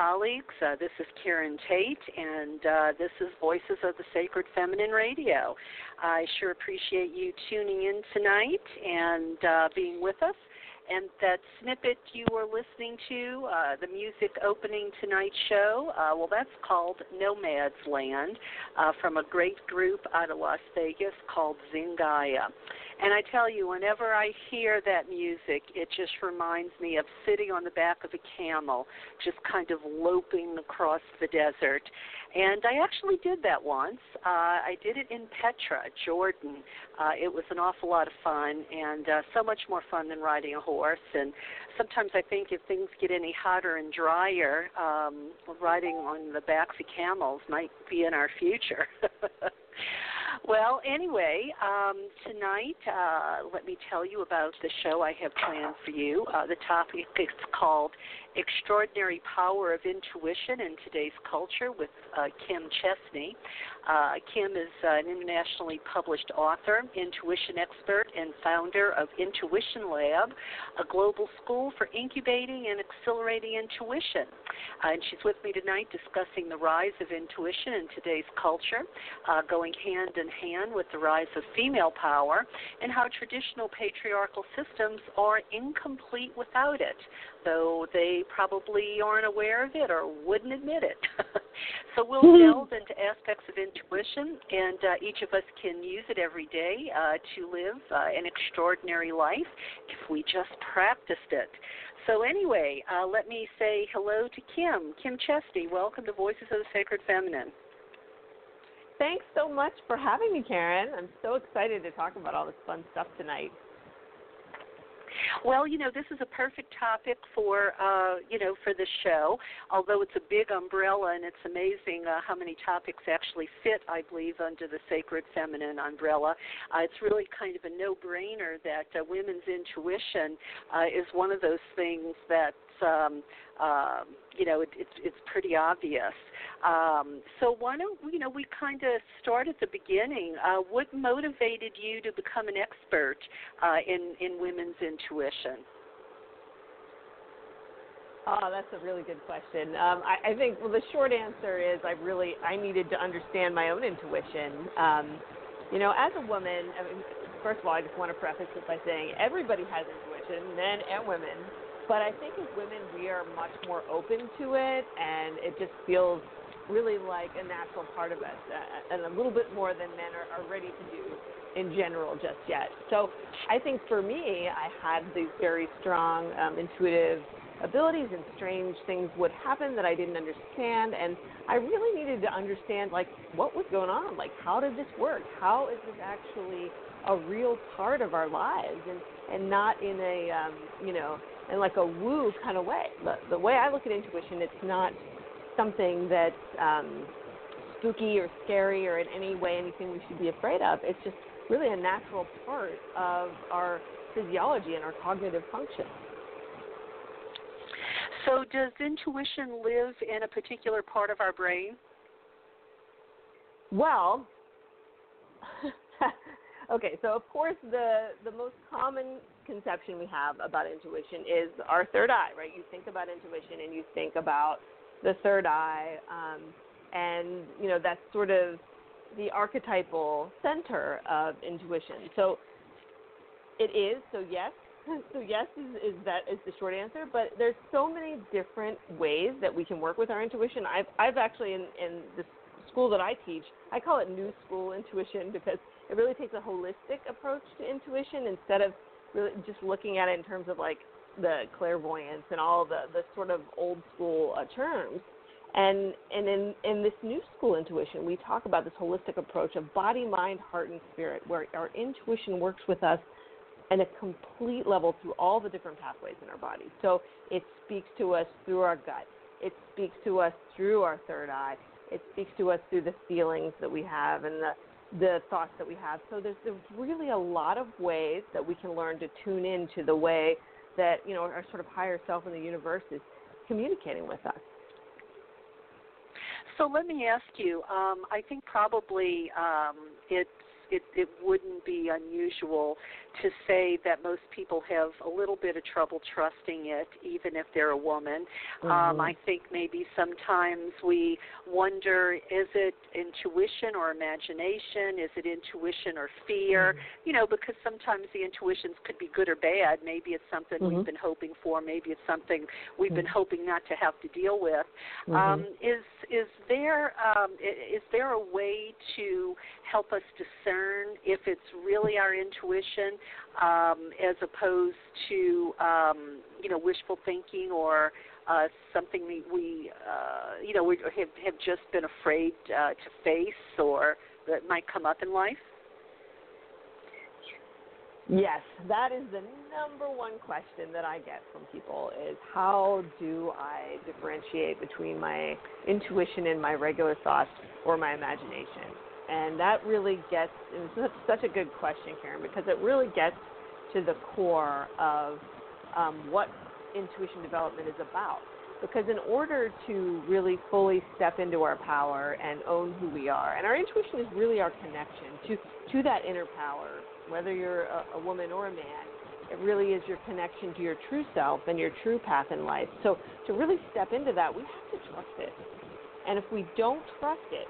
colleagues. Uh, this is Karen Tate, and uh, this is Voices of the Sacred Feminine Radio. I sure appreciate you tuning in tonight and uh, being with us. And that snippet you were listening to, uh, the music opening tonight's show, uh, well, that's called Nomad's Land uh, from a great group out of Las Vegas called Zingaya. And I tell you, whenever I hear that music, it just reminds me of sitting on the back of a camel, just kind of loping across the desert. And I actually did that once. Uh, I did it in Petra, Jordan. Uh, it was an awful lot of fun and uh, so much more fun than riding a horse. And sometimes I think if things get any hotter and drier, um, riding on the backs of camels might be in our future. Well, anyway, um, tonight, uh, let me tell you about the show I have planned for you. Uh, the topic is called Extraordinary Power of Intuition in Today's Culture with uh, Kim Chestney. Uh, Kim is an internationally published author, intuition expert, and founder of Intuition Lab, a global school for incubating and accelerating intuition. Uh, and she's with me tonight discussing the rise of intuition in today's culture, uh, going hand in hand with the rise of female power, and how traditional patriarchal systems are incomplete without it, though they probably aren't aware of it or wouldn't admit it. so we'll mm-hmm. delve into aspects of intuition, and uh, each of us can use it every day uh, to live uh, an extraordinary life if we just practiced it. So anyway, uh, let me say hello to Kim. Kim Chestney, welcome to Voices of the Sacred Feminine. Thanks so much for having me, Karen. I'm so excited to talk about all this fun stuff tonight. Well, you know, this is a perfect topic for uh, you know for the show. Although it's a big umbrella, and it's amazing uh, how many topics actually fit, I believe, under the sacred feminine umbrella. Uh, it's really kind of a no-brainer that uh, women's intuition uh, is one of those things that um, uh, you know, it, it's it's pretty obvious. Um, so why don't you know we kind of start at the beginning? Uh, what motivated you to become an expert uh, in in women's intuition? Oh, that's a really good question. Um, I, I think well, the short answer is I really I needed to understand my own intuition. Um, you know, as a woman, I mean, first of all, I just want to preface it by saying everybody has intuition, men and women. But I think as women, we are much more open to it, and it just feels really like a natural part of us, uh, and a little bit more than men are, are ready to do in general just yet. So I think for me, I had these very strong um, intuitive abilities, and strange things would happen that I didn't understand, and I really needed to understand like what was going on, like how did this work, how is this actually a real part of our lives, and and not in a um, you know in like a woo kind of way. The, the way I look at intuition, it's not something that's um, spooky or scary or in any way anything we should be afraid of. It's just really a natural part of our physiology and our cognitive function. So, does intuition live in a particular part of our brain? Well, okay, so of course the the most common conception we have about intuition is our third eye, right? You think about intuition and you think about the third eye, um, and you know that's sort of the archetypal center of intuition. So it is. So yes. So yes is, is that is the short answer. But there's so many different ways that we can work with our intuition. I've I've actually in in the school that I teach, I call it new school intuition because it really takes a holistic approach to intuition instead of really just looking at it in terms of like the clairvoyance and all the the sort of old school uh, terms. And and in in this new school intuition, we talk about this holistic approach of body, mind, heart, and spirit, where our intuition works with us in a complete level through all the different pathways in our body. So it speaks to us through our gut. It speaks to us through our third eye. It speaks to us through the feelings that we have and the the thoughts that we have. So there's, there's really a lot of ways that we can learn to tune into the way that you know our sort of higher self in the universe is communicating with us. So let me ask you. Um, I think probably um, it's it, it wouldn't be unusual to say that most people have a little bit of trouble trusting it, even if they're a woman. Um, Mm-hmm. Um, I think maybe sometimes we wonder is it intuition or imagination? Is it intuition or fear? Mm-hmm. You know, because sometimes the intuitions could be good or bad. Maybe it's something Mhm. we've been hoping for. Maybe it's something we've been Mhm. hoping not to have to deal with. Um, is is there um, is there a way to help us discern if it's really our intuition um, as opposed to um, you know wishful thinking or uh, something we, we uh, you know we have have just been afraid uh, to face or that might come up in life? Yes, that is the number one question that I get from people is how do I differentiate between my intuition and my regular thoughts or my imagination? And that really gets and it's such a good question, Karen, because it really gets to the core of um, what intuition development is about. Because in order to really fully step into our power and own who we are, and our intuition is really our connection to, to that inner power, whether you're a, a woman or a man, it really is your connection to your true self and your true path in life. So to really step into that, we have to trust it. And if we don't trust it,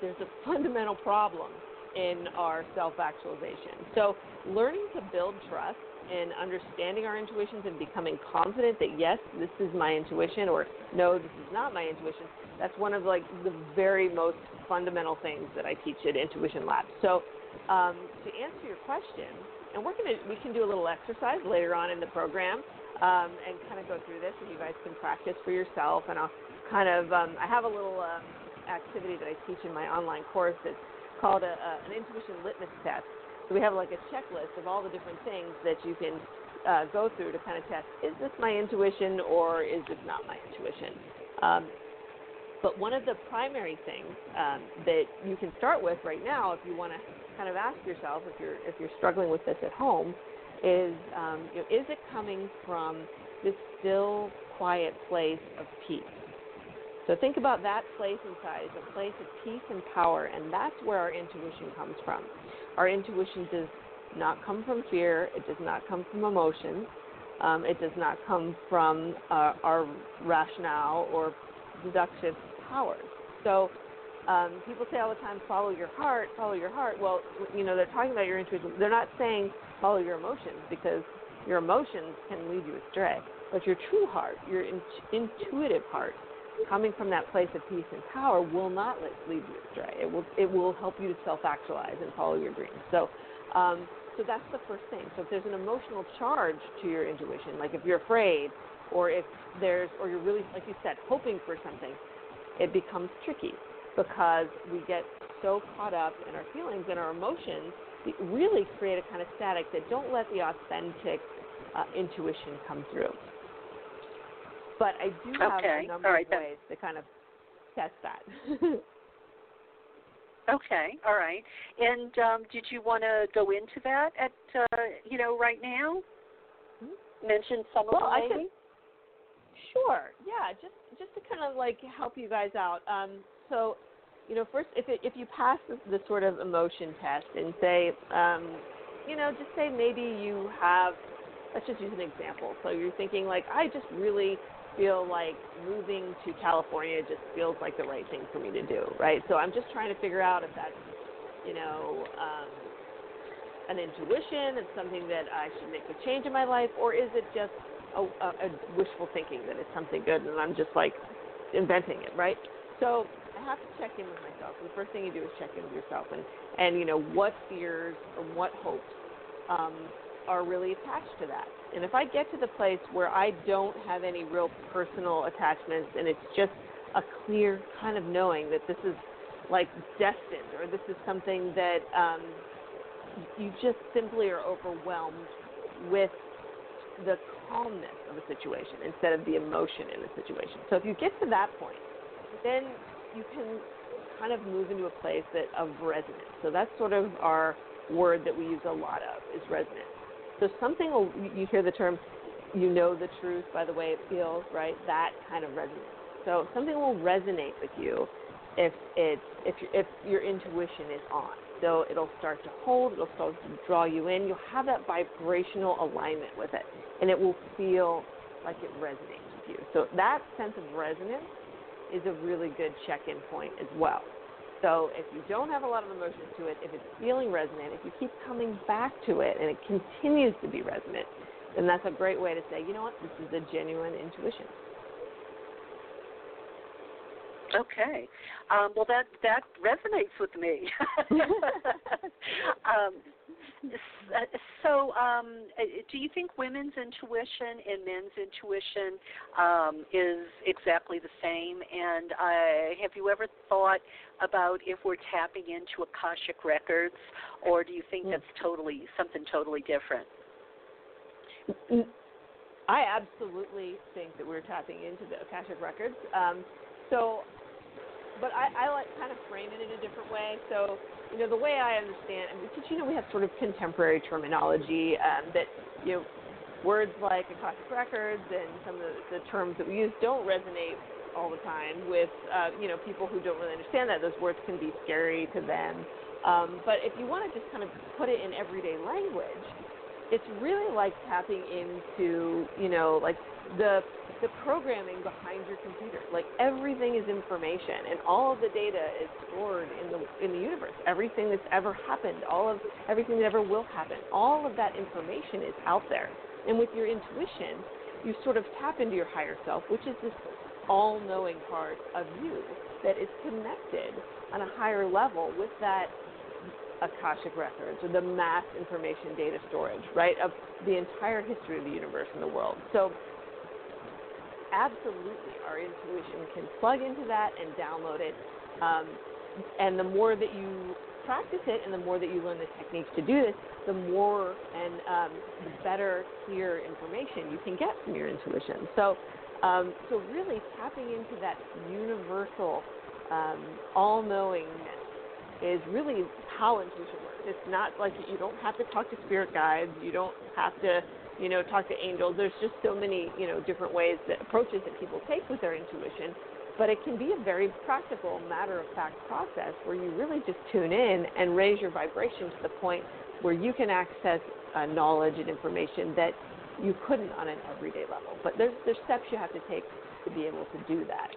there's a fundamental problem in our self actualization. So learning to build trust and understanding our intuitions and becoming confident that yes, this is my intuition or no, this is not my intuition. That's one of like the very most fundamental things that I teach at Intuition Lab. So um, to answer your question, and we're gonna we can do a little exercise later on in the program um, and kind of go through this, and you guys can practice for yourself. And I'll kind of um, I have a little um, activity that I teach in my online course that's called a, a, an intuition litmus test. So we have like a checklist of all the different things that you can uh, go through to kind of test: is this my intuition or is this not my intuition? Um, but one of the primary things um, that you can start with right now, if you want to kind of ask yourself, if you're if you're struggling with this at home, is um, you know, is it coming from this still, quiet place of peace? So think about that place inside as a place of peace and power, and that's where our intuition comes from. Our intuition does not come from fear. It does not come from emotions. Um, it does not come from uh, our rationale or deductive powers. So um, people say all the time, follow your heart, follow your heart. Well, you know, they're talking about your intuition. They're not saying follow your emotions because your emotions can lead you astray. But your true heart, your in- intuitive heart, coming from that place of peace and power, will not lead you astray. It will it will help you to self-actualize and follow your dreams. So. Um, so that's the first thing. So if there's an emotional charge to your intuition, like if you're afraid, or if there's, or you're really, like you said, hoping for something, it becomes tricky because we get so caught up in our feelings and our emotions really create a kind of static that don't let the authentic uh, intuition come through. But I do have Okay. a number right, of then. ways to kind of test that. Okay, all right. And um, did you want to go into that at uh, you know right now? Mention some of Well, them, I maybe. Sure. Yeah. Just just to kind of like help you guys out. Um, so, you know, first, if it, if you pass the, the sort of emotion test and say, um, you know, just say maybe you have. Let's just use an example. So you're thinking like, I just really feel like moving to California just feels like the right thing for me to do, right? So I'm just trying to figure out if that's, you know, um, an intuition, it's something that I should make a change in my life, or is it just a, a, a wishful thinking that it's something good and I'm just like inventing it, right? So I have to check in with myself. The first thing you do is check in with yourself and, and you know, what fears or what hopes um, are really attached to that. And if I get to the place where I don't have any real personal attachments and it's just a clear kind of knowing that this is like destined or this is something that um, you just simply are overwhelmed with the calmness of a situation instead of the emotion in a situation. So if you get to that point, then you can kind of move into a place that of resonance. So that's sort of our word that we use a lot of is resonance. So something will you hear the term you know the truth by the way it feels, right? That kind of resonance. So something will resonate with you if it's if your if your intuition is on. So it'll start to hold, it'll start to draw you in. You'll have that vibrational alignment with it, and it will feel like it resonates with you. So that sense of resonance is a really good check-in point as well. So if you don't have a lot of emotions to it, if it's feeling resonant, if you keep coming back to it and it continues to be resonant, then that's a great way to say, you know what, this is a genuine intuition. Okay. Um, well, that that resonates with me. um, so, um, do you think women's intuition and men's intuition um, is exactly the same? And uh, have you ever thought about if we're tapping into Akashic records, or do you think mm. that's totally something totally different? I absolutely think that we're tapping into the Akashic records. Um, so but I, I like kind of frame it in a different way. So, you know, the way I understand, I mean, because you know we have sort of contemporary terminology um, that you know words like Akashic records and some of the, the terms that we use don't resonate all the time with uh, you know people who don't really understand that those words can be scary to them. Um, but if you want to just kind of put it in everyday language, it's really like tapping into you know like the the programming behind your computer. Like everything is information, and all of the data is stored in the in the universe. Everything that's ever happened, all of everything that ever will happen, all of that information is out there. And with your intuition, you sort of tap into your higher self, which is this all-knowing part of you that is connected on a higher level with that Akashic records or the mass information data storage, right, of the entire history of the universe and the world. So absolutely our intuition can plug into that and download it. Um, and the more that you practice it and the more that you learn the techniques to do this, the more and um, the better clear information you can get from your intuition. So, um, so really tapping into that universal um, all-knowingness is really how intuition works. It's not like you don't have to talk to spirit guides. You don't have to you know, talk to angels. There's just so many, you know, different ways that approaches that people take with their intuition. But it can be a very practical, matter of fact process where you really just tune in and raise your vibration to the point where you can access uh, knowledge and information that you couldn't on an everyday level. But there's there's steps you have to take to be able to do that.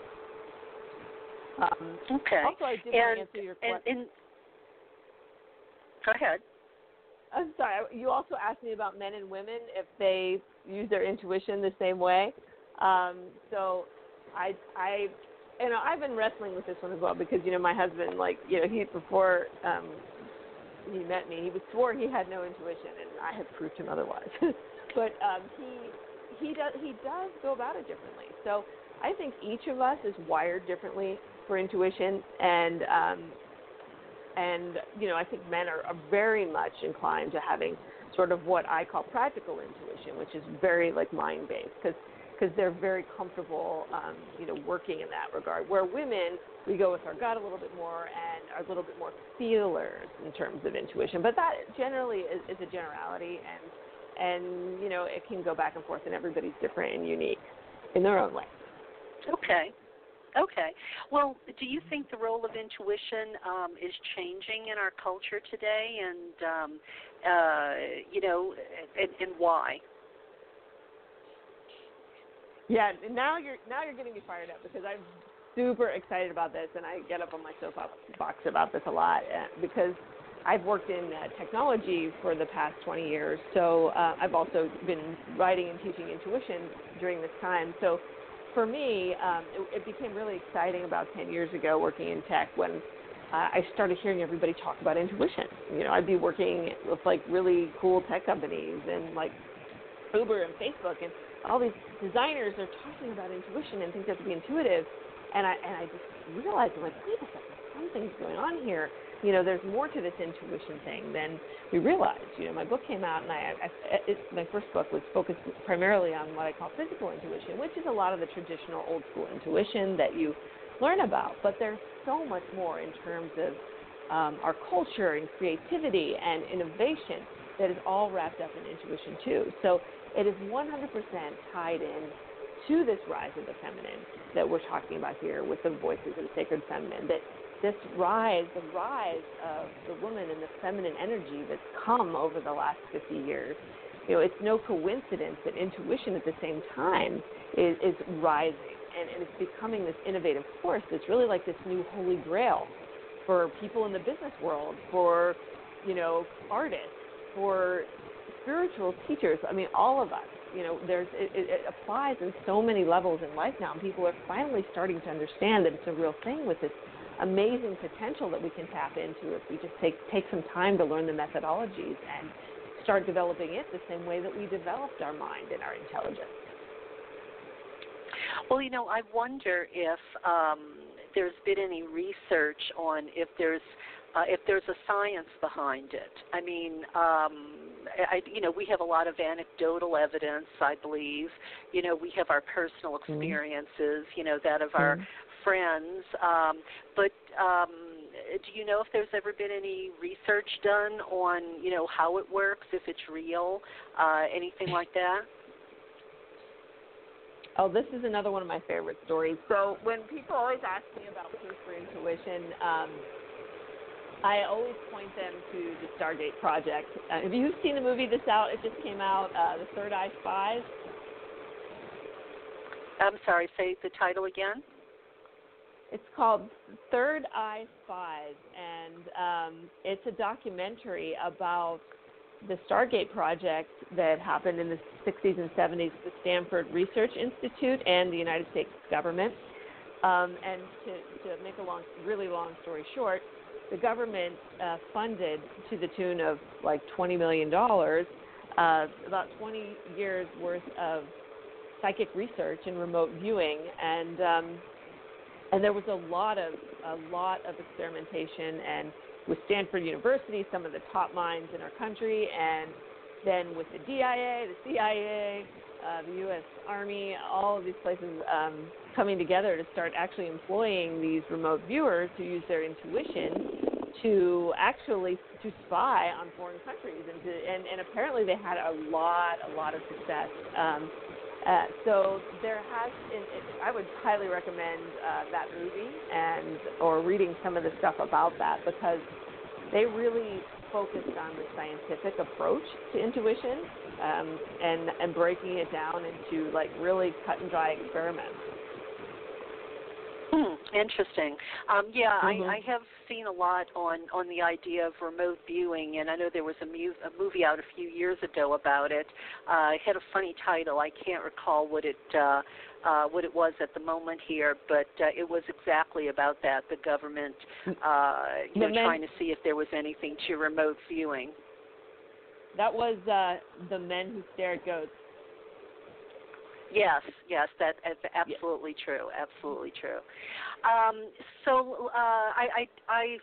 Um, okay. Also, I did and, answer your question. And, and, go ahead. I'm sorry. You also asked me about men and women if they use their intuition the same way. Um, so I I you know I've been wrestling with this one as well because you know my husband like you know he before um, he met me he was swore he had no intuition and I have proved him otherwise. but um, he he does he does go about it differently. So I think each of us is wired differently for intuition and um, and you know I think men are, are very much inclined to having sort of what I call practical intuition, which is very like mind based because because they're very comfortable um, you know working in that regard. Where women we go with our gut a little bit more and are a little bit more feelers in terms of intuition, but that generally is, is a generality and and you know it can go back and forth and everybody's different and unique in their own way. Okay. Okay. Well, do you think the role of intuition um, is changing in our culture today, and um, uh, you know, and, and why? Yeah, now you're now you're getting me fired up because I'm super excited about this, and I get up on my soapbox about this a lot uh, because I've worked in uh, technology for the past 20 years. So uh, I've also been writing and teaching intuition during this time. So for me, um, it, it became really exciting about 10 years ago working in tech when uh, I started hearing everybody talk about intuition. You know, I'd be working with like really cool tech companies and like Uber and Facebook and all these designers are talking about intuition and things have to be intuitive. And I and I just realized I'm like, wait a second, something's going on here you know, there's more to this intuition thing than we realize. You know, my book came out, and I, I it, my first book was focused primarily on what I call physical intuition, which is a lot of the traditional old school intuition that you learn about. But there's so much more in terms of um, our culture and creativity and innovation that is all wrapped up in intuition too. So it is 100% tied in to this rise of the feminine that we're talking about here with the voices of the sacred feminine. That this rise, the rise of the woman and the feminine energy that's come over the last 50 years. You know, it's no coincidence that intuition at the same time is, is rising and, and it's becoming this innovative force that's really like this new holy grail for people in the business world, for you know artists, for spiritual teachers. I mean, all of us. You know, there's it, it applies in so many levels in life now, and people are finally starting to understand that it's a real thing with this amazing potential that we can tap into if we just take take some time to learn the methodologies and start developing it the same way that we developed our mind and our intelligence. Well, you know, I wonder if um, there's been any research on if there's uh, if there's a science behind it. I mean, um, I, you know, we have a lot of anecdotal evidence, I believe. You know, we have our personal mm-hmm. experiences, mm-hmm. you know, that of our mm-hmm. Friends. Um, but um, do you know if there's ever been any research done on, you know, how it works, if it's real, uh, anything like that? Oh, this is another one of my favorite stories. So when people always ask me about proof for intuition, um, I always point them to the Stargate Project. Uh, have you seen the movie This Out? It just came out, uh, The Third Eye Spies. I'm sorry, say the title again. It's called Third Eye Spies, and um, it's a documentary about the Stargate project that happened in the 60s and 70s, the Stanford Research Institute and the United States government. Um, and to, to make a long, really long story short, the government uh, funded to the tune of like $20 million uh, about 20 years worth of psychic research and remote viewing, and um, and there was a lot of a lot of experimentation and with Stanford University, some of the top minds in our country, and then with the DIA, the CIA, uh, the U.S. Army, all of these places um, coming together to start actually employing these remote viewers to use their intuition to actually to spy on foreign countries, and to, and, and apparently they had a lot, a lot of success. Um, uh, so there has, it, I would highly recommend uh, that movie and or reading some of the stuff about that because they really focused on the scientific approach to intuition um, and and breaking it down into like really cut and dry experiments. Interesting. Um, yeah, mm-hmm. I, I have seen a lot on on the idea of remote viewing, and I know there was a, mu- a movie out a few years ago about it. Uh, it had a funny title. I can't recall what it uh, uh, what it was at the moment here, but uh, it was exactly about that. The government, uh, you know, men- trying to see if there was anything to remote viewing. That was uh, the men who stare at goats. Yes, yes, that is absolutely yes. true. Absolutely true. Um, so uh, I, I, I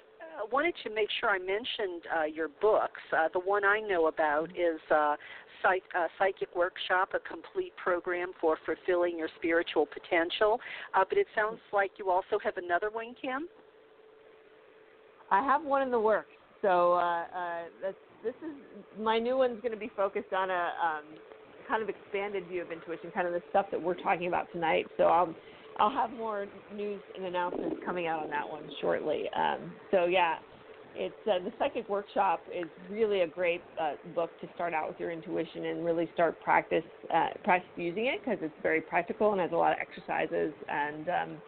wanted to make sure I mentioned uh, your books. Uh, the one I know about mm-hmm. is uh, Psych, uh, Psychic Workshop, a complete program for fulfilling your spiritual potential. Uh, but it sounds like you also have another one, Kim. I have one in the works. So uh, uh, this is my new one's going to be focused on a um, kind of expanded view of intuition, kind of the stuff that we're talking about tonight. So I'll I'll have more news and announcements coming out on that one shortly. Um, so yeah, it's uh, the psychic workshop is really a great uh, book to start out with your intuition and really start practice uh, practice using it because it's very practical and has a lot of exercises and um,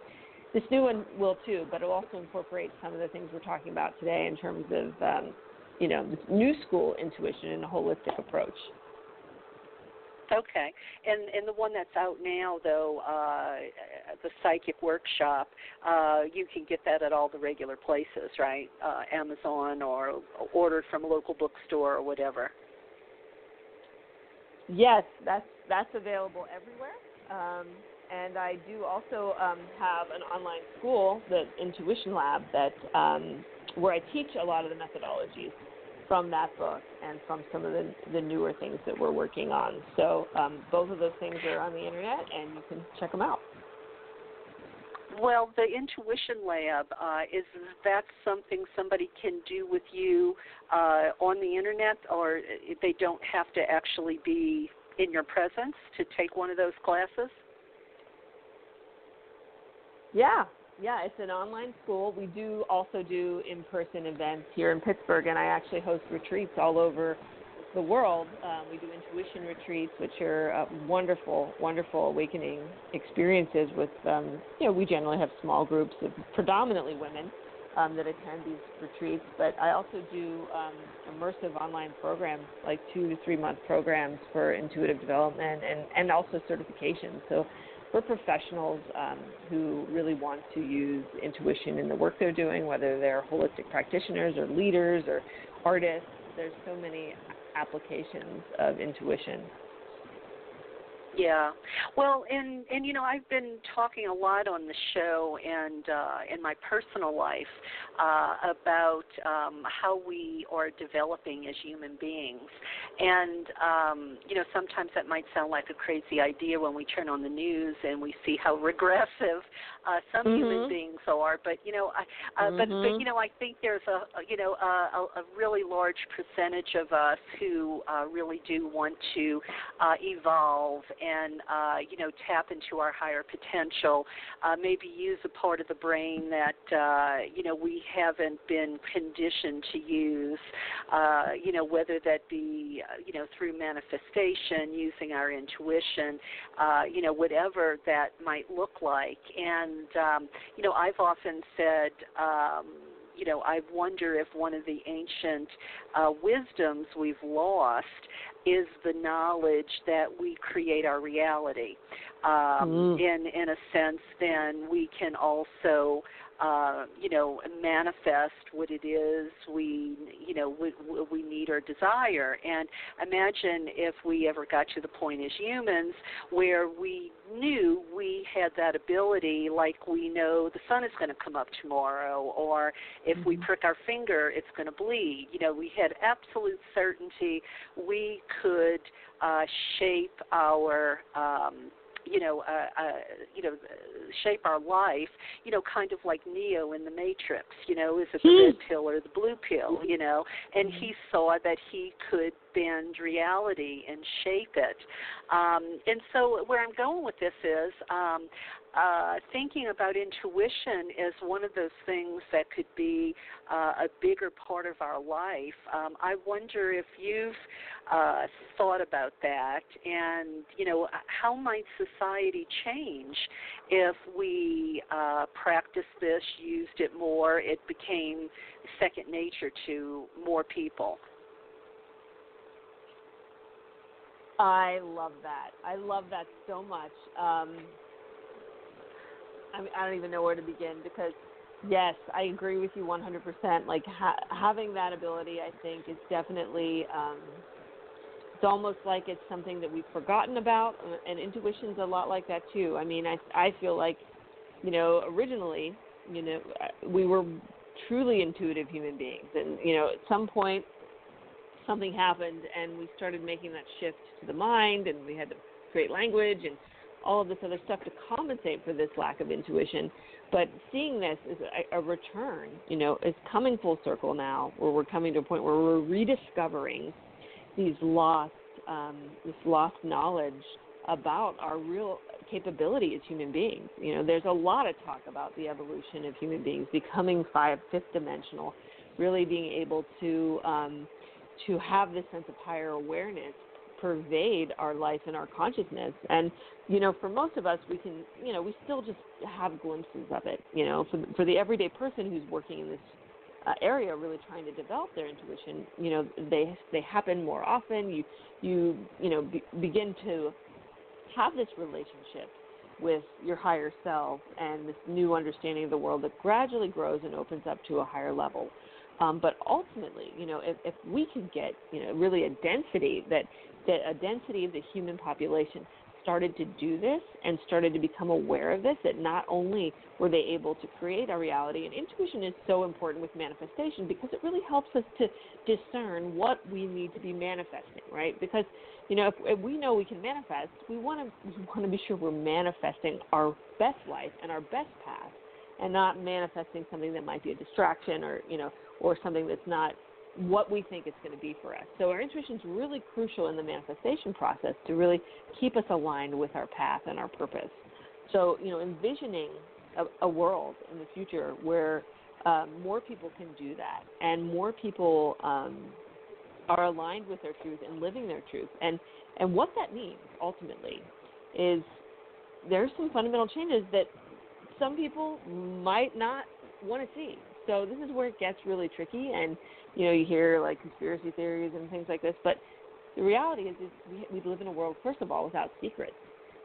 this new one will too, but it'll also incorporate some of the things we're talking about today in terms of um, you know new school intuition and a holistic approach. Okay, and and the one that's out now though, uh, the psychic workshop, uh, you can get that at all the regular places, right? Uh, Amazon or ordered from a local bookstore or whatever. Yes, that's that's available everywhere. Um, and I do also um, have an online school, the Intuition Lab, that um, where I teach a lot of the methodologies from that book and from some of the, the newer things that we're working on. So um, both of those things are on the internet, and you can check them out. Well, the Intuition Lab uh, is that something somebody can do with you uh, on the internet, or they don't have to actually be in your presence to take one of those classes? Yeah, yeah, it's an online school. We do also do in-person events here in Pittsburgh, and I actually host retreats all over the world. Um, we do intuition retreats, which are uh, wonderful, wonderful awakening experiences. With um, you know, we generally have small groups of predominantly women um, that attend these retreats, but I also do um, immersive online programs, like two to three month programs for intuitive development and and also certification. So for professionals um, who really want to use intuition in the work they're doing, whether they're holistic practitioners or leaders or artists. There's so many applications of intuition. Yeah. Well, and and you know, I've been talking a lot on the show and uh in my personal life uh about um how we are developing as human beings. And um you know, sometimes that might sound like a crazy idea when we turn on the news and we see how regressive uh some mm-hmm. human beings are, but you know, I uh, mm-hmm. but but mm-hmm. you know, I think there's a you know, a, a really large percentage of us who uh really do want to uh evolve and uh, you know tap into our higher potential. Uh, maybe use a part of the brain that uh, you know we haven't been conditioned to use. Uh, you know whether that be uh, you know through manifestation, using our intuition, uh, you know whatever that might look like. And um, you know I've often said. Um, you know, I wonder if one of the ancient uh, wisdoms we've lost is the knowledge that we create our reality. Um, mm. In in a sense, then we can also uh, you know, manifest what it is we, you know, we, we need or desire. And imagine if we ever got to the point as humans where we knew we had that ability, like we know the sun is going to come up tomorrow, or if mm-hmm. we prick our finger, it's going to bleed. You know, we had absolute certainty we could uh, shape our um, you know, uh, uh, you know, shape our life, you know, kind of like Neo in the Matrix, you know, is it the hmm. red pill or the blue pill, you know? And he saw that he could bend reality and shape it. Um, and so where I'm going with this is um, uh, thinking about intuition as one of those things that could be uh, a bigger part of our life. Um, I wonder if you've uh, thought about that, and you know, how might society change if we uh, practiced this, used it more, it became second nature to more people. I love that. I love that so much. Um, I mean, I don't even know where to begin because yes, I agree with you 100%. Like ha- having that ability, I think is definitely. Um, it's almost like it's something that we've forgotten about, uh, and intuition's a lot like that too. I mean, I I feel like, you know, originally, you know, uh, we were truly intuitive human beings, and you know, at some point, something happened, and we started making that shift to the mind, and we had to create language and all of this other stuff to compensate for this lack of intuition. But seeing this is a, a return, you know, is coming full circle now, where we're coming to a point where we're rediscovering these lost, um, this lost knowledge about our real capability as human beings. You know, there's a lot of talk about the evolution of human beings becoming five, fifth dimensional, really being able to um, to have this sense of higher awareness pervade our life and our consciousness. And you know, for most of us, we can, you know, we still just have glimpses of it. You know, for for the everyday person who's working in this uh, area, really trying to develop their intuition, you know, they they happen more often. You you you know be, begin to have this relationship with your higher self and this new understanding of the world that gradually grows and opens up to a higher level. Um, but ultimately, you know, if, if we can get, you know, really a density that that a density of the human population started to do this and started to become aware of this, that not only were they able to create our reality, and intuition is so important with manifestation because it really helps us to discern what we need to be manifesting, right? Because you know, if, if we know we can manifest, we want to we want to be sure we're manifesting our best life and our best path, and not manifesting something that might be a distraction or you know, or something that's not what we think it's going to be for us. So our intuition is really crucial in the manifestation process to really keep us aligned with our path and our purpose. So, you know, envisioning a, a world in the future where um, more people can do that, and more people um, are aligned with their truth and living their truth. And and what that means ultimately is there's some fundamental changes that some people might not want to see. So this is where it gets really tricky, and you know you hear like conspiracy theories and things like this, but the reality is, is we, we live in a world, first of all, without secrets.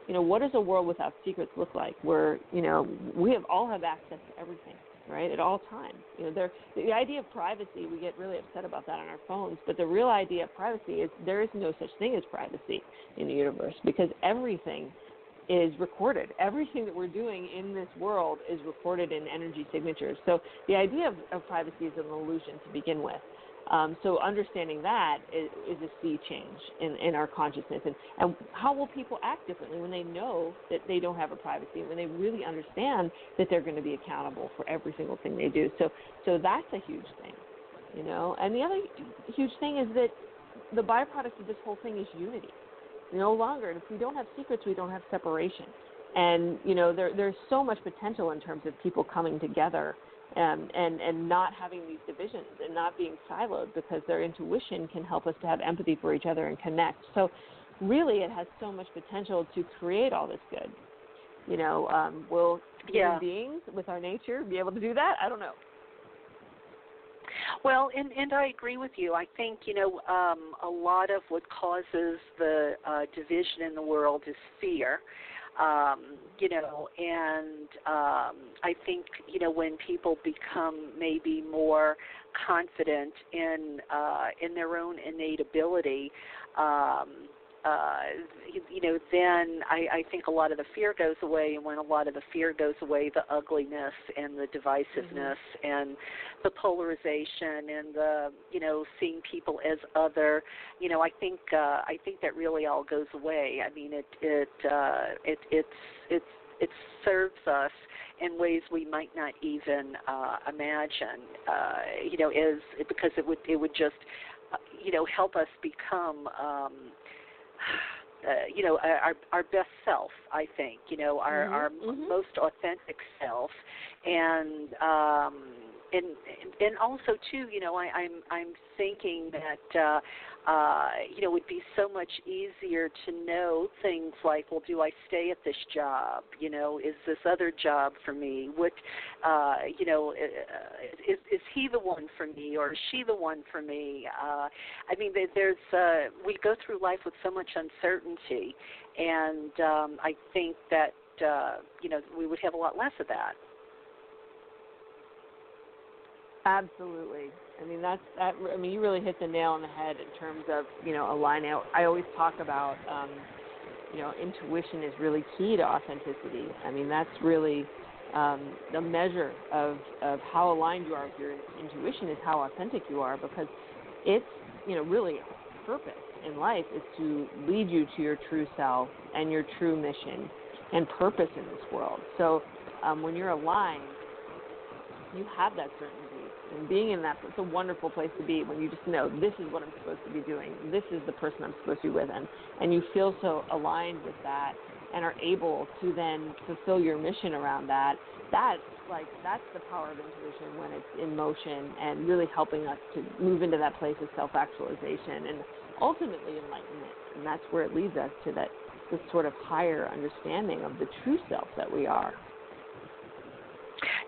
You know, what does a world without secrets look like? Where you know we have all have access to everything right? At all times. You know, there the idea of privacy, we get really upset about that on our phones, but the real idea of privacy is there is no such thing as privacy in the universe because everything is recorded. Everything that we're doing in this world is recorded in energy signatures. So the idea of, of privacy is an illusion to begin with. Um, so understanding that is, is, a sea change in, in our consciousness, and, and how will people act differently when they know that they don't have a privacy, when they really understand that they're going to be accountable for every single thing they do. So, so that's a huge thing, you know. And the other huge thing is that the byproduct of this whole thing is unity. No longer, if we don't have secrets, we don't have separation. And you know, there, there's so much potential in terms of people coming together um, and and not having these divisions and not being siloed because their intuition can help us to have empathy for each other and connect. So really, it has so much potential to create all this good. You know, um, will yeah. human beings with our nature be able to do that? I don't know. Well, and and I agree with you. I think you know um, a lot of what causes the uh, division in the world is fear, um, you know, and um, I think you know when people become maybe more confident in uh, in their own innate ability, um, uh, you, you know, then I, I think a lot of the fear goes away, and when a lot of the fear goes away, the ugliness and the divisiveness mm-hmm. and the polarization and the you know seeing people as other, you know, I think uh, I think that really all goes away. I mean, it it uh, it it's it's it serves us in ways we might not even uh, imagine. Uh, you know, is because it would it would just uh, you know help us become. Um, uh, you know our our best self i think you know our mm-hmm. our mm-hmm. most authentic self and um and and also too you know i i'm i'm thinking that uh uh, you know, it would be so much easier to know things like, well, do I stay at this job? You know, is this other job for me? What, uh, you know, uh, is is he the one for me or is she the one for me? Uh, I mean, there's uh, we go through life with so much uncertainty, and um, I think that uh, you know we would have a lot less of that. Absolutely. I mean that's that. I mean you really hit the nail on the head in terms of you know aligning. I always talk about um, you know intuition is really key to authenticity. I mean that's really um, the measure of of how aligned you are with your intuition is how authentic you are because it's you know really purpose in life is to lead you to your true self and your true mission and purpose in this world. So um, when you're aligned, you have that certainty and being in that it's a wonderful place to be when you just know this is what I'm supposed to be doing. This is the person I'm supposed to be with and and you feel so aligned with that and are able to then fulfill your mission around that. That's like that's the power of intuition when it's in motion and really helping us to move into that place of self actualization and ultimately enlightenment. And that's where it leads us to that this sort of higher understanding of the true self that we are.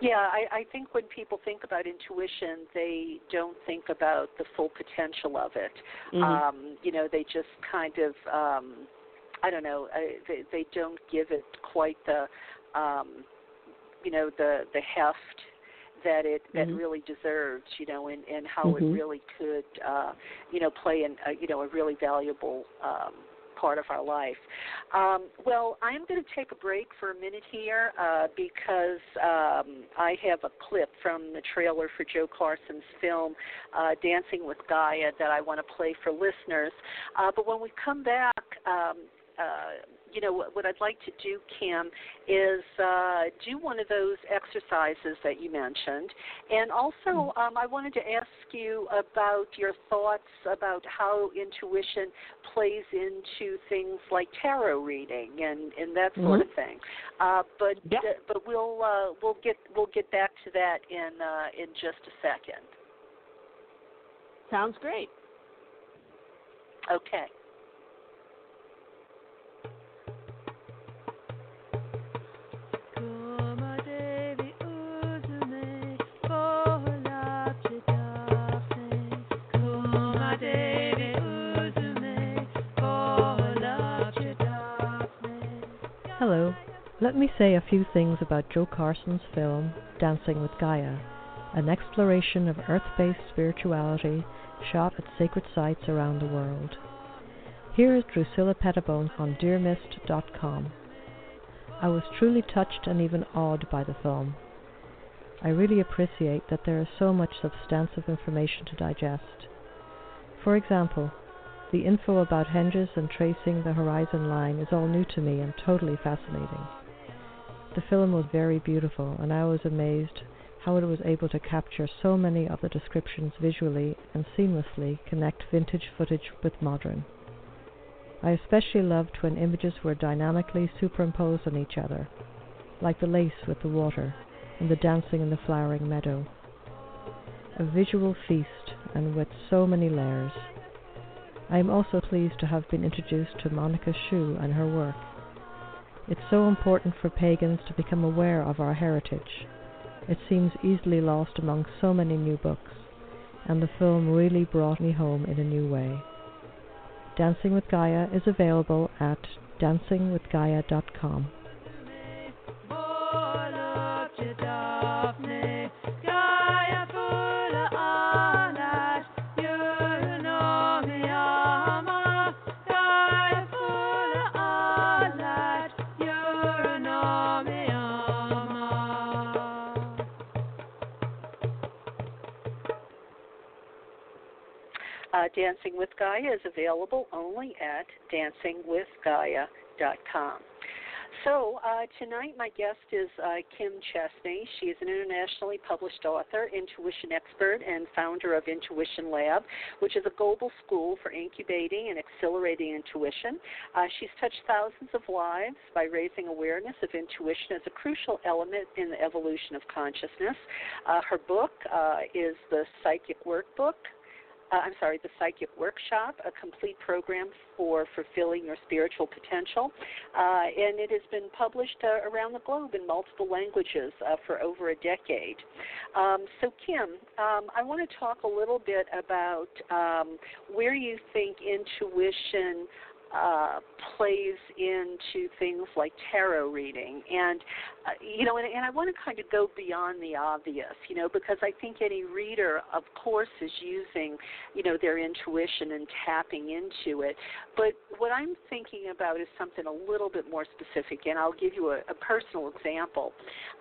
Yeah, I, I think when people think about intuition, they don't think about the full potential of it. Mm-hmm. Um, you know, they just kind of, um, I don't know, uh, they, they don't give it quite the, um, you know, the the heft that it that mm-hmm. really deserves, you know, and and how mm-hmm. it really could, uh, you know, play an, uh, you know, a really valuable um, part of our life. Um, well, I'm going to take a break for a minute here uh, because um, I have a clip from the trailer for Joe Carson's film uh, Dancing with Gaia that I want to play for listeners. Uh, but when we come back, um, uh, you know, what, what I'd like to do, Kim, is uh, do one of those exercises that you mentioned, and also mm-hmm. um, I wanted to ask you about your thoughts about how intuition plays into things like tarot reading and, and that sort mm-hmm. of thing. Uh, but yeah. uh, but we'll uh, we'll get we'll get back to that in uh, in just a second. Sounds great. Okay. Me say a few things about Joe Carson's film, Dancing with Gaia, an exploration of earth based spirituality shot at sacred sites around the world. Here is Drusilla Pettibone on DearMist.com. I was truly touched and even awed by the film. I really appreciate that there is so much substantive information to digest. For example, the info about henges and tracing the horizon line is all new to me and totally fascinating. The film was very beautiful, and I was amazed how it was able to capture so many of the descriptions visually and seamlessly connect vintage footage with modern. I especially loved when images were dynamically superimposed on each other, like the lace with the water and the dancing in the flowering meadow. A visual feast, and with so many layers. I am also pleased to have been introduced to Monica Sjöö and her work. It's so important for pagans to become aware of our heritage. It seems easily lost among so many new books, and the film really brought me home in a new way. Dancing with Gaia is available at dancingwithgaia.com. Dancing with Gaia is available only at dancingwithgaia.com. So, uh, tonight my guest is uh, Kim Chestney. She is an internationally published author, intuition expert, and founder of Intuition Lab, which is a global school for incubating and accelerating intuition. Uh, she's touched thousands of lives by raising awareness of intuition as a crucial element in the evolution of consciousness. Uh, her book uh, is the Psychic Workbook uh, I'm sorry, the Psychic Workshop, a complete program for fulfilling your spiritual potential. Uh, and it has been published uh, around the globe in multiple languages uh, for over a decade. Um, so, Kim, um, I want to talk a little bit about um, where you think intuition uh, plays into things like tarot reading, and uh, you know, and, and I want to kind of go beyond the obvious, you know, because I think any reader, of course, is using, you know, their intuition and tapping into it. But what I'm thinking about is something a little bit more specific, and I'll give you a, a personal example.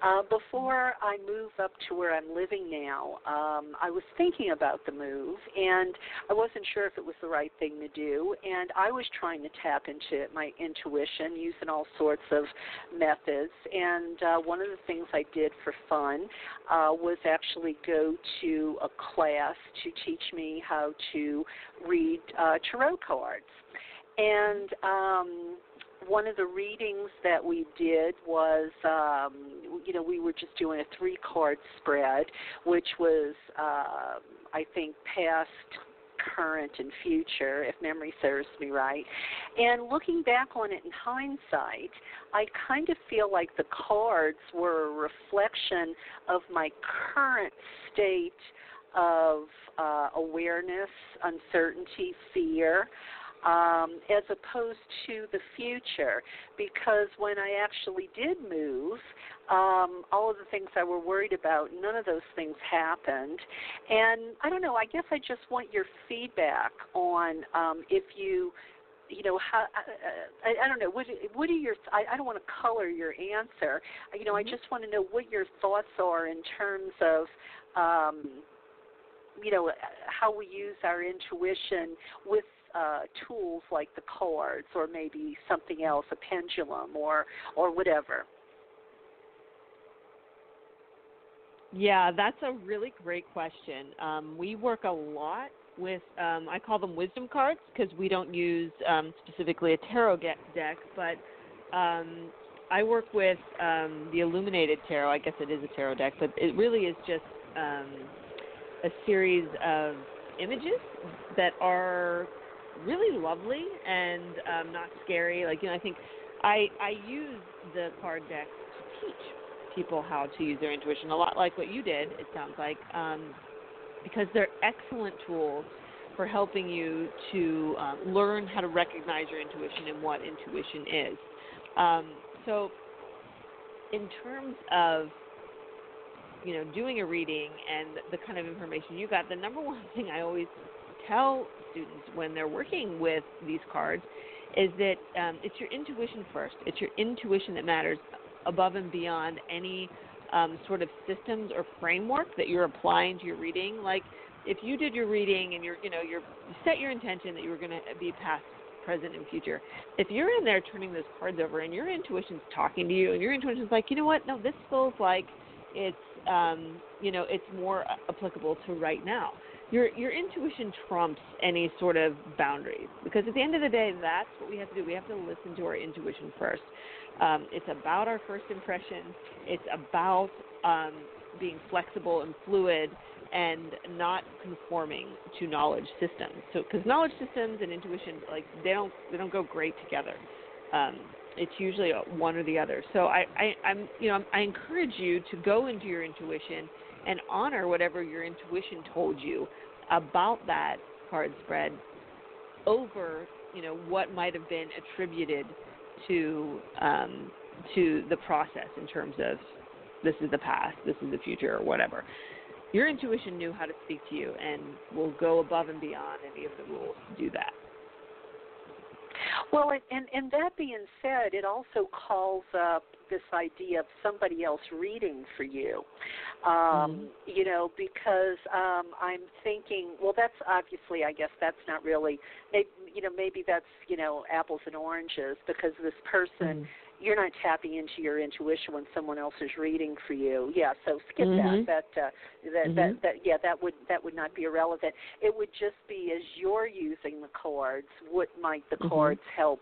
Uh, before I move up to where I'm living now, um, I was thinking about the move, and I wasn't sure if it was the right thing to do, and I was trying to tap into my intuition using all sorts of methods, and and uh, one of the things I did for fun uh, was actually go to a class to teach me how to read uh, tarot cards. And um, one of the readings that we did was, um, you know, we were just doing a three card spread, which was, uh, I think, past current and future, if memory serves me right. And looking back on it in hindsight, I kind of feel like the cards were a reflection of my current state of uh, awareness, uncertainty, fear um, as opposed to the future. Because when I actually did move, um, all of the things I were worried about, none of those things happened. And I don't know. I guess I just want your feedback on um, if you you know how I, I, I don't know what what are your I, I don't want to color your answer you know mm-hmm. I just want to know what your thoughts are in terms of um you know how we use our intuition with uh, tools like the cards or maybe something else, a pendulum or or whatever? Yeah, that's a really great question. Um, we work a lot with, um, I call them wisdom cards because we don't use um, specifically a tarot deck, but um, I work with um, the Illuminated Tarot. I guess it is a tarot deck, but it really is just um, a series of images that are really lovely and um, not scary. Like you know, I think I I use the card deck to teach people how to use their intuition a lot like what you did. It sounds like um, because they're excellent tools for helping you to um, learn how to recognize your intuition and what intuition is. Um, so, in terms of you know doing a reading and the kind of information you got, the number one thing I always tell students when they're working with these cards is that um, it's your intuition first. It's your intuition that matters above and beyond any um, sort of systems or framework that you're applying to your reading. Like if you did your reading and you're you know you're you set your intention that you were going to be past present and future if you're in there turning those cards over and your intuition's talking to you and your intuition's like you know what no this feels like it's um you know it's more applicable to right now your your intuition trumps any sort of boundaries because at the end of the day that's what we have to do we have to listen to our intuition first um, it's about our first impression it's about um, being flexible and fluid and not conforming to knowledge systems. So, because knowledge systems and intuition, like they don't they don't go great together. Um, it's usually one or the other. So I, I I'm you know I encourage you to go into your intuition and honor whatever your intuition told you about that card spread over you know what might have been attributed to um, to the process in terms of this is the past, this is the future, or whatever your intuition knew how to speak to you and will go above and beyond any of the rules to do that. Well, and and that being said, it also calls up this idea of somebody else reading for you. Um, mm-hmm. You know, because um, I'm thinking, well, that's obviously, I guess that's not really, maybe, you know, maybe that's you know apples and oranges because this person. Mm-hmm you're not tapping into your intuition when someone else is reading for you. Yeah, so skip mm-hmm. that. That uh, that, mm-hmm. that that yeah, that would that would not be irrelevant. It would just be as you're using the cards, what might the mm-hmm. cards help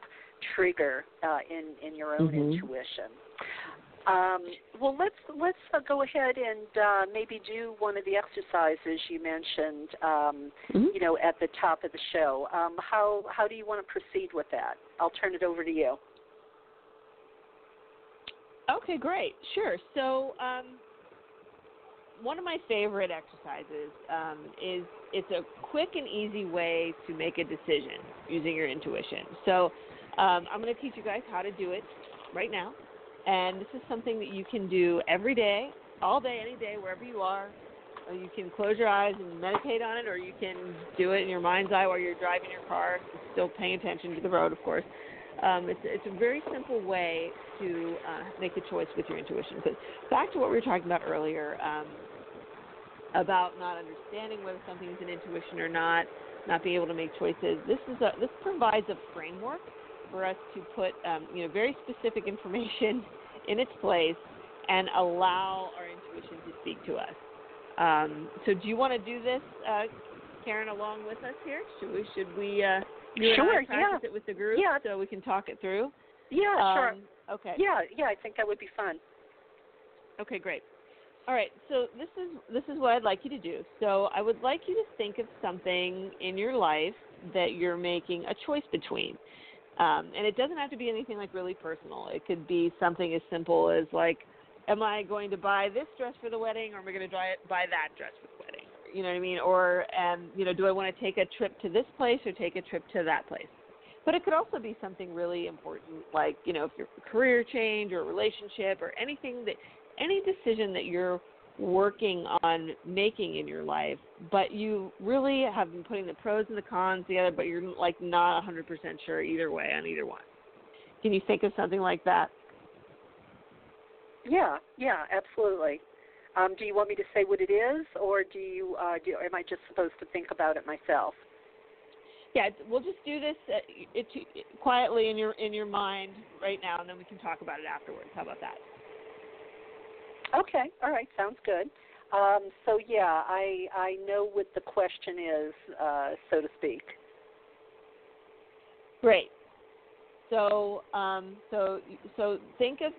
trigger uh, in in your own mm-hmm. intuition. Um, well, let's let's uh, go ahead and uh, maybe do one of the exercises you mentioned. Um, mm-hmm. You know, at the top of the show. Um, how how do you want to proceed with that? I'll turn it over to you. Okay, great. Sure. So, um, one of my favorite exercises um, is it's a quick and easy way to make a decision using your intuition. So, um, I'm going to teach you guys how to do it right now. And this is something that you can do every day, all day, any day, wherever you are. Uh, you can close your eyes and meditate on it, or you can do it in your mind's eye while you're driving your car, still paying attention to the road, of course. Um, it's, it's a very simple way to uh, make a choice with your intuition. But back to what we were talking about earlier um, about not understanding whether something is an intuition or not, not being able to make choices. This is a, this provides a framework for us to put um, you know very specific information in its place and allow our intuition to speak to us. Um, so, do you want to do this, uh, Karen, along with us here? Should we? Should we? Uh, you sure, and I practice yeah. it with the group yeah. so we can talk it through? Yeah, um, sure. Okay. Yeah, yeah, I think that would be fun. Okay, great. All right, so this is this is what I'd like you to do. So I would like you to think of something in your life that you're making a choice between. Um, and it doesn't have to be anything like really personal. It could be something as simple as like, am I going to buy this dress for the wedding, or am I going to buy that dress for the wedding? You know what I mean? Or um, you know, do I want to take a trip to this place or take a trip to that place? But it could also be something really important, like you know, if your career change or relationship or anything that any decision that you're working on making in your life, but you really have been putting the pros and the cons together, but you're like not 100% sure either way on either one. Can you think of something like that? Yeah, yeah, absolutely. Um, do you want me to say what it is, or do you? Uh, do, am I just supposed to think about it myself? yeah, we'll just do this uh, it, it, quietly in your in your mind right now, and then we can talk about it afterwards. How about that? Okay. All right. Sounds good. Um, so yeah, I I know what the question is, uh, so to speak. Great. So um, so so think of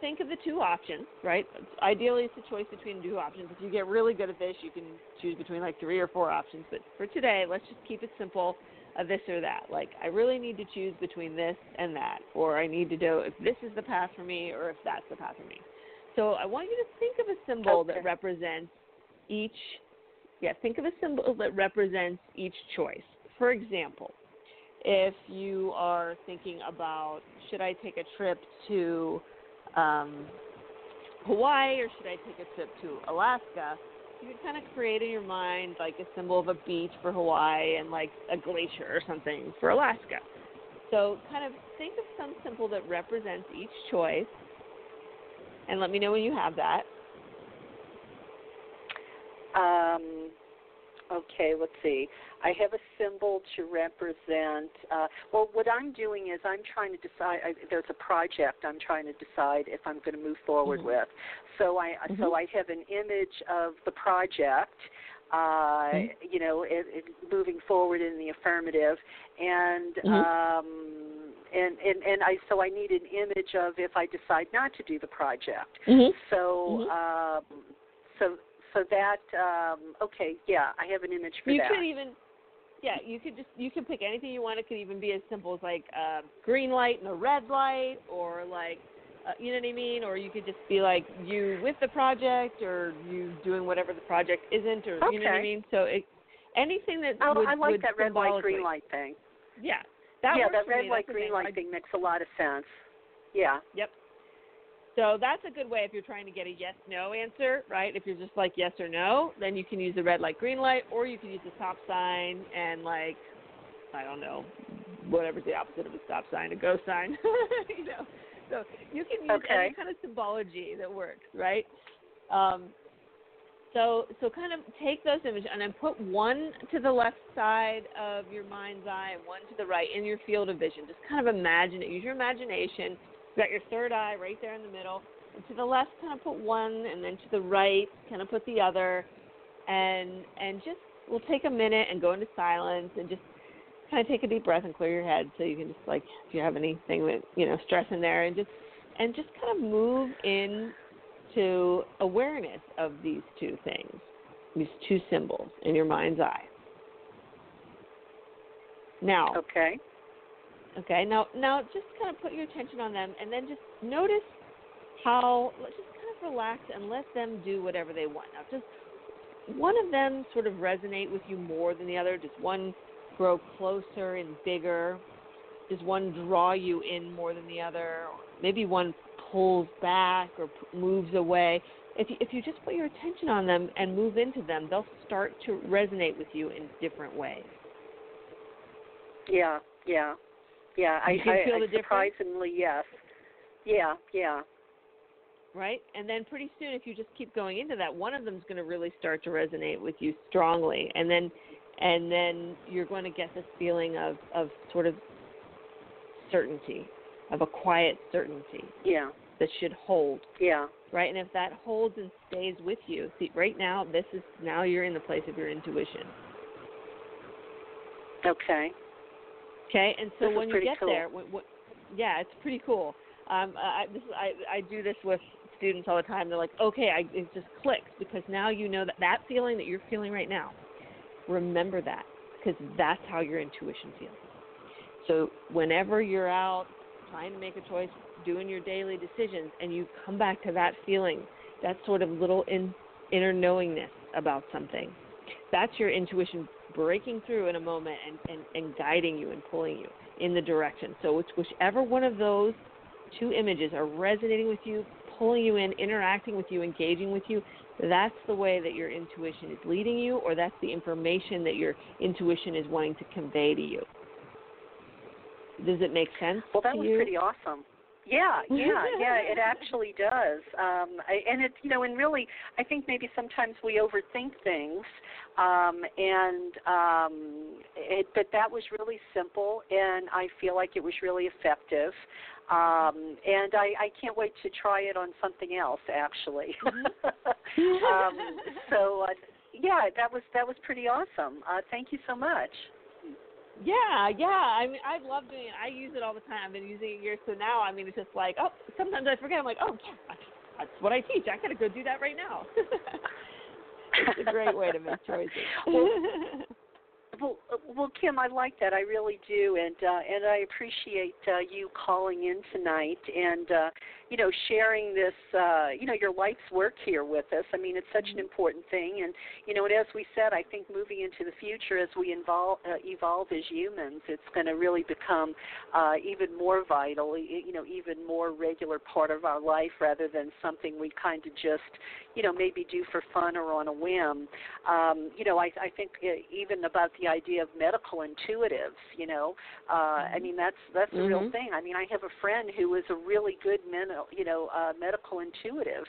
think of the two options, right? Ideally, it's a choice between two options. If you get really good at this, you can choose between like three or four options. But for today, let's just keep it simple a this or that. Like, I really need to choose between this and that, or I need to know if this is the path for me or if that's the path for me. So I want you to think of a symbol okay. that represents each. Yeah, think of a symbol that represents each choice. For example, if you are thinking about should I take a trip to um, Hawaii or should I take a trip to Alaska, you can kind of create in your mind like a symbol of a beach for Hawaii and like a glacier or something for Alaska. So kind of think of some symbol that represents each choice and let me know when you have that. Um, okay, let's see. I have a symbol to represent. Uh, well, what I'm doing is I'm trying to decide. I, there's a project I'm trying to decide if I'm going to move forward mm-hmm. with. So I mm-hmm. so I have an image of the project. Uh, mm-hmm. You know, it, it, moving forward in the affirmative, and Mm-hmm. um, and and and I so I need an image of if I decide not to do the project. Mm-hmm. So um, so so that um, okay, yeah, I have an image for you that. You could even yeah, you could just you could pick anything you want. It could even be as simple as like a green light and a red light, or like uh, you know what I mean. Or you could just be like you with the project, or you doing whatever the project isn't, or okay. you know what I mean. So it, anything that oh, would, I like would that red light green light thing. Yeah, that yeah, that red light green light thing makes a lot of sense. Yeah. Yep. So that's a good way if you're trying to get a yes no answer, right? If you're just like yes or no, then you can use the red light green light or you can use the stop sign and like I don't know, whatever's the opposite of a stop sign, a go sign. you know. So you can use okay. any kind of symbology that works, right? Um, so so kind of take those images and then put one to the left side of your mind's eye and one to the right in your field of vision. Just kind of imagine it. Use your imagination you got your third eye right there in the middle. And to the left, kind of put one, and then to the right, kind of put the other, and and just we'll take a minute and go into silence and just kind of take a deep breath and clear your head so you can just like if you have anything that you know stress in there and just and just kind of move in to awareness of these two things, these two symbols in your mind's eye. Now, okay. Okay, now now just kind of put your attention on them, and then just notice how just kind of relax and let them do whatever they want. Now, just one of them sort of resonate with you more than the other? Does one grow closer and bigger? Does one draw you in more than the other? Maybe one pulls back or moves away. If you, if you just put your attention on them and move into them, they'll start to resonate with you in different ways. Yeah, yeah. Yeah, I, you can I, feel I the surprisingly difference? yes. Yeah, yeah. Right, and then pretty soon, if you just keep going into that, one of them is going to really start to resonate with you strongly, and then, and then you're going to get this feeling of of sort of certainty, of a quiet certainty. Yeah. That should hold. Yeah. Right, and if that holds and stays with you, see, right now, this is now you're in the place of your intuition. Okay. Okay, and so this when you get cool. there, when, when, yeah, it's pretty cool. Um, I, this, I I do this with students all the time. They're like, okay, I, it just clicks because now you know that that feeling that you're feeling right now. Remember that because that's how your intuition feels. So whenever you're out trying to make a choice, doing your daily decisions, and you come back to that feeling, that sort of little in, inner knowingness about something, that's your intuition breaking through in a moment and, and, and guiding you and pulling you in the direction. So it's whichever one of those two images are resonating with you, pulling you in, interacting with you, engaging with you, that's the way that your intuition is leading you, or that's the information that your intuition is wanting to convey to you. Does it make sense? Well, that was you? pretty awesome. Yeah, yeah, yeah. It actually does, um, I, and it, you know, and really, I think maybe sometimes we overthink things, um, and um, it, but that was really simple, and I feel like it was really effective, um, and I, I can't wait to try it on something else, actually. Mm-hmm. um, so, uh, yeah, that was that was pretty awesome. Uh, thank you so much. Yeah, yeah. I mean, I love doing it. I use it all the time. I've been using it years. So now, I mean, it's just like, oh, sometimes I forget. I'm like, oh, yeah, that's what I teach. I gotta go do that right now. it's a great way to make choices. Well, uh, well, Kim, I like that. I really do, and uh, and I appreciate uh, you calling in tonight and uh, you know sharing this uh, you know your life's work here with us. I mean, it's such an important thing, and you know, and as we said, I think moving into the future as we involve, uh, evolve as humans, it's going to really become uh, even more vital. You know, even more regular part of our life rather than something we kind of just you know maybe do for fun or on a whim. Um, you know, I, I think uh, even about the idea of medical intuitives. You know, uh, I mean that's that's mm-hmm. a real thing. I mean, I have a friend who is a really good mental, you know, uh, medical intuitive,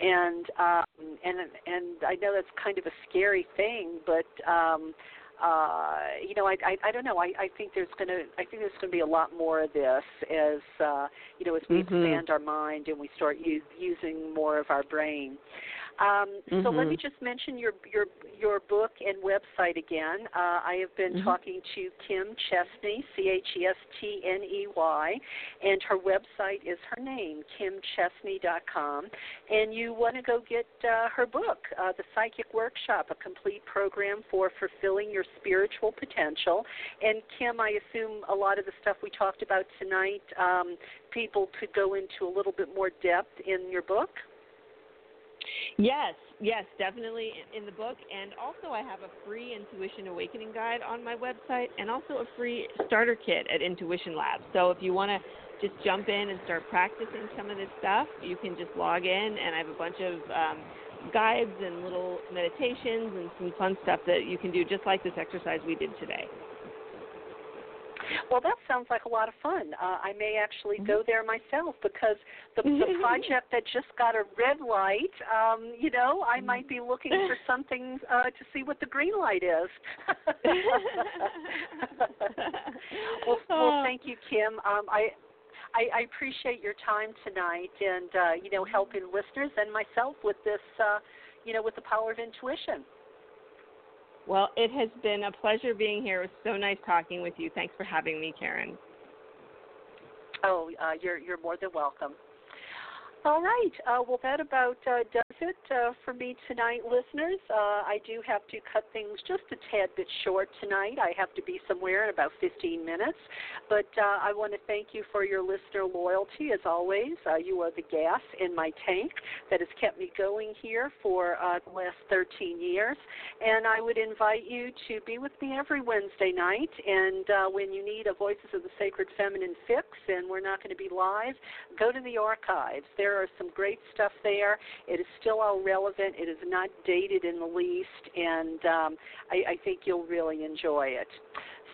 and um, and and I know that's kind of a scary thing, but. um uh, you know, I, I I don't know. I I think there's gonna I think there's gonna be a lot more of this as uh, you know as we mm-hmm. expand our mind and we start use, using more of our brain. Um, mm-hmm. So let me just mention your your your book and website again. Uh, I have been mm-hmm. talking to Kim Chestney, C H E S T N E Y, and her website is her name, kimchestney.com. And you want to go get uh, her book, uh, The Psychic Workshop, a complete program for fulfilling your spiritual potential. And Kim, I assume a lot of the stuff we talked about tonight, um, people could go into a little bit more depth in your book. Yes, yes, definitely in the book. And also, I have a free Intuition Awakening Guide on my website and also a free starter kit at Intuition Lab. So if you want to just jump in and start practicing some of this stuff, you can just log in, and I have a bunch of um, guides and little meditations and some fun stuff that you can do, just like this exercise we did today. Well, that sounds like a lot of fun. Uh, I may actually Mm-hmm. go there myself because the, the project that just got a red light, um, you know, I Mm-hmm. might be looking for something uh, to see what the green light is. well, well, thank you, Kim. Um, I I, I appreciate your time tonight, and uh, you know, helping listeners and myself with this, uh, you know, with the power of intuition. Well, it has been a pleasure being here. It was so nice talking with you. Thanks for having me, Karen. Oh, uh, you're you're more than welcome. All right. Uh, well, that about uh, does it uh, for me tonight, listeners. Uh, I do have to cut things just a tad bit short tonight. I have to be somewhere in about 15 minutes. But uh, I want to thank you for your listener loyalty, as always. Uh, you are the gas in my tank that has kept me going here for the last 13 years. And I would invite you to be with me every Wednesday night. And when you need a Voices of the Sacred Feminine fix, and we're not going to be live, go to the archives. There are some great stuff there. It is still all relevant. It is not dated in the least, and um, I, I think you'll really enjoy it.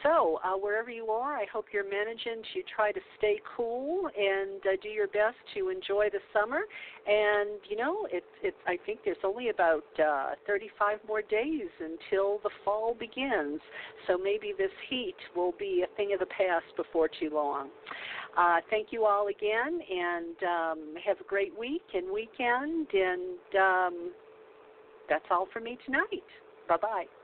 So, uh, wherever you are, I hope you're managing to try to stay cool and uh, do your best to enjoy the summer. And you know, it's it's. I think there's only about uh, 35 more days until the fall begins. So maybe this heat will be a thing of the past before too long. Uh, thank you all again, and um, have a great week and weekend. And um, that's all for me tonight. Bye bye.